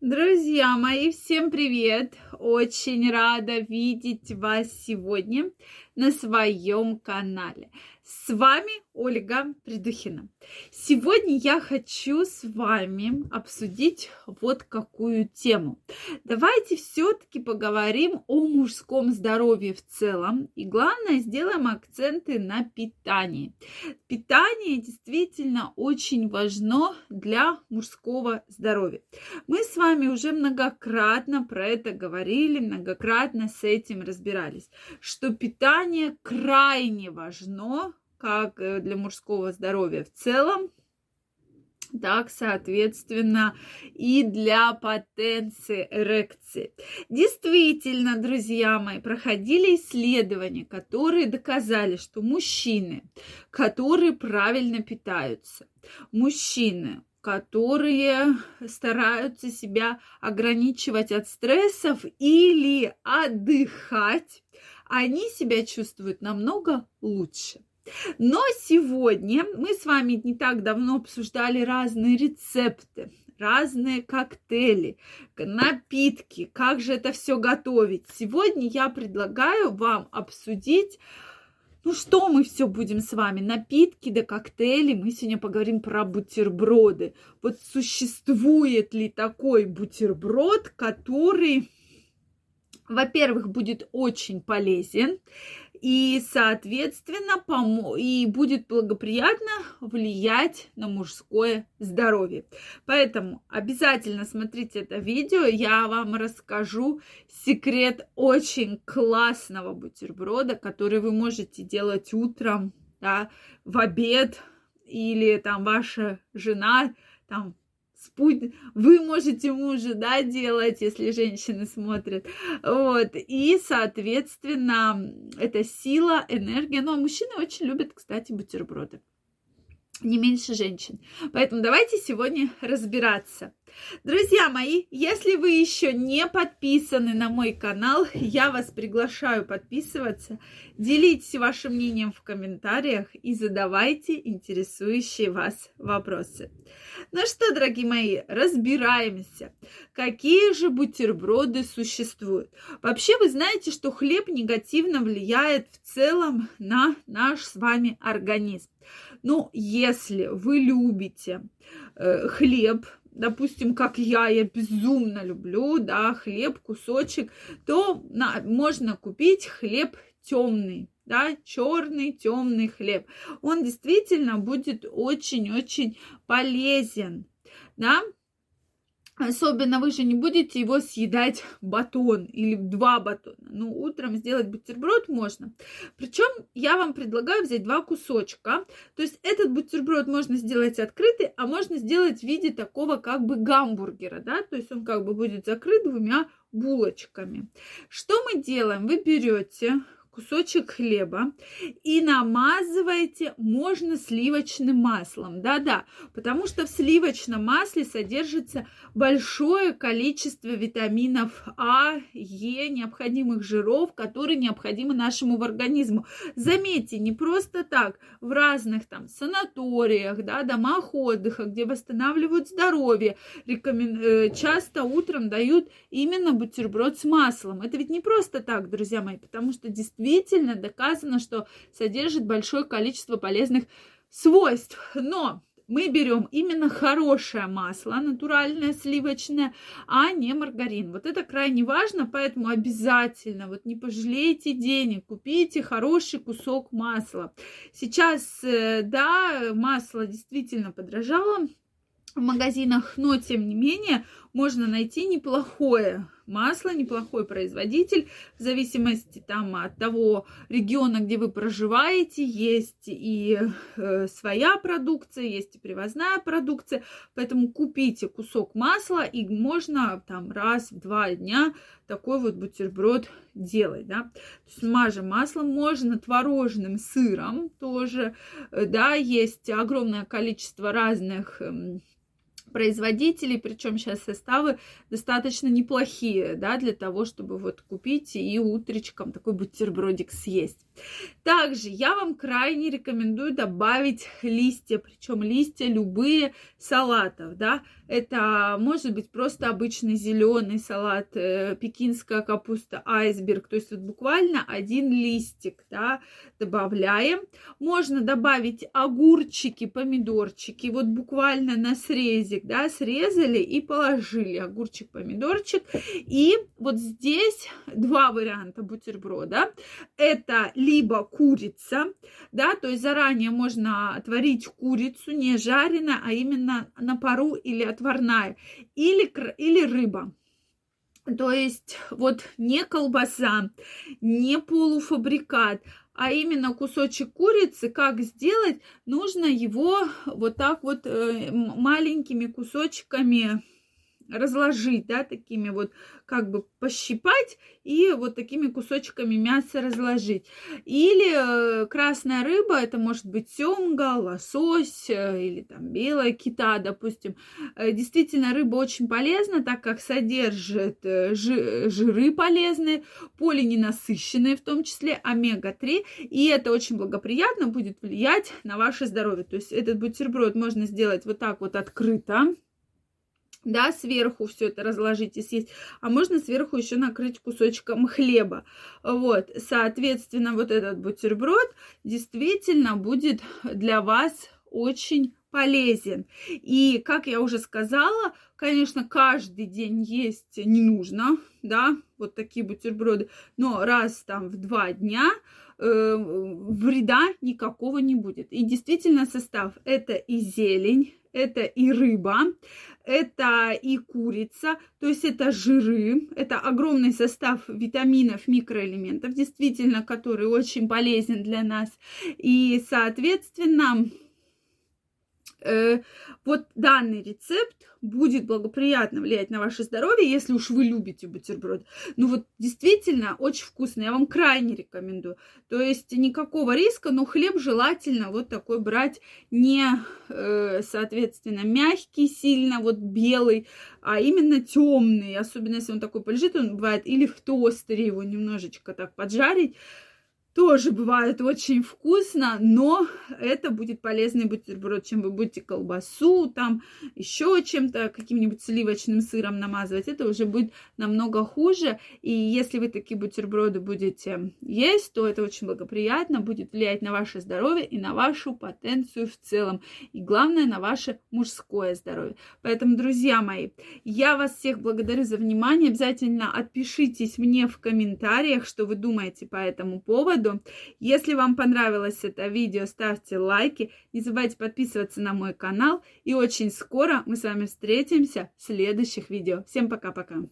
Друзья мои, всем привет! Очень рада видеть вас сегодня на своем канале. С вами Ольга Придухина. Сегодня я хочу с вами обсудить вот какую тему. Давайте все-таки поговорим о мужском здоровье в целом. И главное, сделаем акценты на питании. Питание действительно очень важно для мужского здоровья. Мы с вами уже многократно про это говорили, многократно с этим разбирались, что питание крайне важно как э, для мужского здоровья в целом, так, соответственно, и для потенции эрекции. Действительно, друзья мои, проходили исследования, которые доказали, что мужчины, которые правильно питаются, мужчины, которые стараются себя ограничивать от стрессов или отдыхать, они себя чувствуют намного лучше. Но сегодня мы с вами не так давно обсуждали разные рецепты, разные коктейли, напитки, как же это все готовить. Сегодня я предлагаю вам обсудить ну что мы все будем с вами? Напитки да коктейли. Мы сегодня поговорим про бутерброды. Вот существует ли такой бутерброд, который, во-первых, будет очень полезен, и, соответственно, помо- и будет благоприятно влиять на мужское здоровье. Поэтому обязательно смотрите это видео, я вам расскажу секрет очень классного бутерброда, который вы можете делать утром, да, в обед, или там ваша жена там спуть, вы можете мужа, да, делать, если женщины смотрят, вот, и, соответственно, это сила, энергия, ну, а мужчины очень любят, кстати, бутерброды не меньше женщин. Поэтому давайте сегодня разбираться. Друзья мои, если вы еще не подписаны на мой канал, я вас приглашаю подписываться. Делитесь вашим мнением в комментариях и задавайте интересующие вас вопросы. Ну что, дорогие мои, разбираемся. Какие же бутерброды существуют? Вообще, вы знаете, что хлеб негативно влияет в целом на наш с вами организм. Ну, если вы любите э, хлеб, допустим, как я, я безумно люблю, да, хлеб, кусочек, то на, можно купить хлеб темный, да, черный темный хлеб. Он действительно будет очень-очень полезен, да, Особенно вы же не будете его съедать батон или два батона. Ну, утром сделать бутерброд можно. Причем я вам предлагаю взять два кусочка. То есть этот бутерброд можно сделать открытый, а можно сделать в виде такого как бы гамбургера, да. То есть он как бы будет закрыт двумя булочками. Что мы делаем? Вы берете кусочек хлеба и намазываете можно сливочным маслом. Да-да, потому что в сливочном масле содержится большое количество витаминов А, Е, необходимых жиров, которые необходимы нашему организму. Заметьте, не просто так, в разных там санаториях, да, домах отдыха, где восстанавливают здоровье, рекомен... Э, часто утром дают именно бутерброд с маслом. Это ведь не просто так, друзья мои, потому что действительно действительно доказано, что содержит большое количество полезных свойств. Но мы берем именно хорошее масло, натуральное, сливочное, а не маргарин. Вот это крайне важно, поэтому обязательно, вот не пожалейте денег, купите хороший кусок масла. Сейчас, э, да, масло действительно подорожало в магазинах, но тем не менее можно найти неплохое масло, неплохой производитель. В зависимости там от того региона, где вы проживаете, есть и э, своя продукция, есть и привозная продукция. Поэтому купите кусок масла и можно там раз в два дня такой вот бутерброд делать, да. То есть мажем маслом, можно творожным сыром тоже, э, да, есть огромное количество разных эм, производителей, причем сейчас составы достаточно неплохие, да, для того, чтобы вот купить и утречком такой бутербродик съесть. Также я вам крайне рекомендую добавить листья, причем листья любые салатов, да, это может быть просто обычный зеленый салат, э, пекинская капуста, айсберг, то есть вот буквально один листик, да, добавляем. Можно добавить огурчики, помидорчики, вот буквально на срезик, да, срезали и положили огурчик, помидорчик. И вот здесь два варианта бутерброда. Это либо курица, да, то есть заранее можно отварить курицу, не жареная, а именно на пару или отварная, или, или рыба. То есть вот не колбаса, не полуфабрикат, а именно кусочек курицы, как сделать, нужно его вот так вот э, маленькими кусочками разложить, да, такими вот как бы пощипать и вот такими кусочками мяса разложить. Или э, красная рыба, это может быть семга, лосось э, или там белая кита, допустим. Э, действительно, рыба очень полезна, так как содержит жиры полезные, полиненасыщенные, в том числе омега-3, и это очень благоприятно будет влиять на ваше здоровье. То есть этот бутерброд можно сделать вот так вот открыто, да, сверху все это разложить и съесть, а можно сверху еще накрыть кусочком хлеба. Вот, соответственно, вот этот бутерброд действительно будет для вас очень полезен. И, как я уже сказала, конечно, каждый день есть не нужно, да, вот такие бутерброды, но раз там в два дня э, вреда никакого не будет. И действительно состав это и зелень, это и рыба, это и курица, то есть это жиры, это огромный состав витаминов, микроэлементов, действительно, который очень полезен для нас. И, соответственно, э, вот данный рецепт будет благоприятно влиять на ваше здоровье, если уж вы любите бутерброд. Ну вот действительно очень вкусно, я вам крайне рекомендую. То есть никакого риска, но хлеб желательно вот такой брать не, э, соответственно, мягкий сильно, вот белый, а именно темный. Особенно если он такой полежит, он бывает или в тостере его немножечко так поджарить тоже бывает очень вкусно, но это будет полезный бутерброд, чем вы будете колбасу, там еще чем-то, каким-нибудь сливочным сыром намазывать, это уже будет намного хуже. И если вы такие бутерброды будете есть, то это очень благоприятно, будет влиять на ваше здоровье и на вашу потенцию в целом. И главное, на ваше мужское здоровье. Поэтому, друзья мои, я вас всех благодарю за внимание. Обязательно отпишитесь мне в комментариях, что вы думаете по этому поводу поводу. Если вам понравилось это видео, ставьте лайки. Не забывайте подписываться на мой канал. И очень скоро мы с вами встретимся в следующих видео. Всем пока-пока.